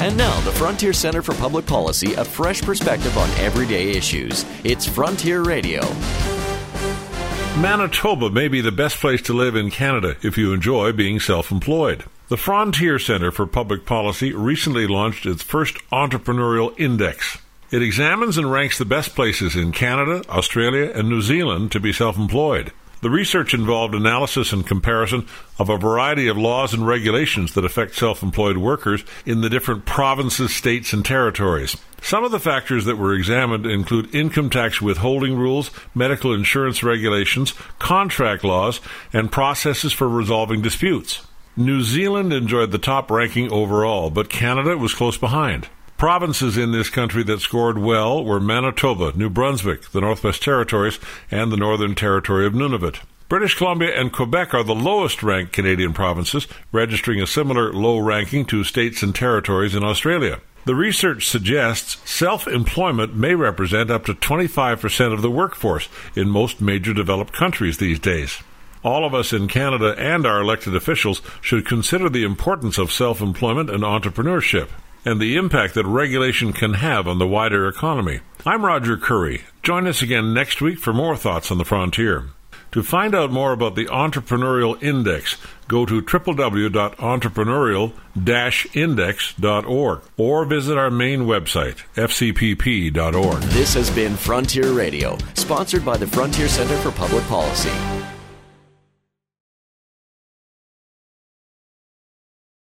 And now, the Frontier Center for Public Policy, a fresh perspective on everyday issues. It's Frontier Radio. Manitoba may be the best place to live in Canada if you enjoy being self employed. The Frontier Center for Public Policy recently launched its first entrepreneurial index. It examines and ranks the best places in Canada, Australia, and New Zealand to be self employed. The research involved analysis and comparison of a variety of laws and regulations that affect self employed workers in the different provinces, states, and territories. Some of the factors that were examined include income tax withholding rules, medical insurance regulations, contract laws, and processes for resolving disputes. New Zealand enjoyed the top ranking overall, but Canada was close behind. Provinces in this country that scored well were Manitoba, New Brunswick, the Northwest Territories, and the Northern Territory of Nunavut. British Columbia and Quebec are the lowest ranked Canadian provinces, registering a similar low ranking to states and territories in Australia. The research suggests self employment may represent up to 25% of the workforce in most major developed countries these days. All of us in Canada and our elected officials should consider the importance of self employment and entrepreneurship and the impact that regulation can have on the wider economy. I'm Roger Curry. Join us again next week for more thoughts on the frontier. To find out more about the Entrepreneurial Index, go to www.entrepreneurial-index.org or visit our main website, fcpp.org. This has been Frontier Radio, sponsored by the Frontier Center for Public Policy.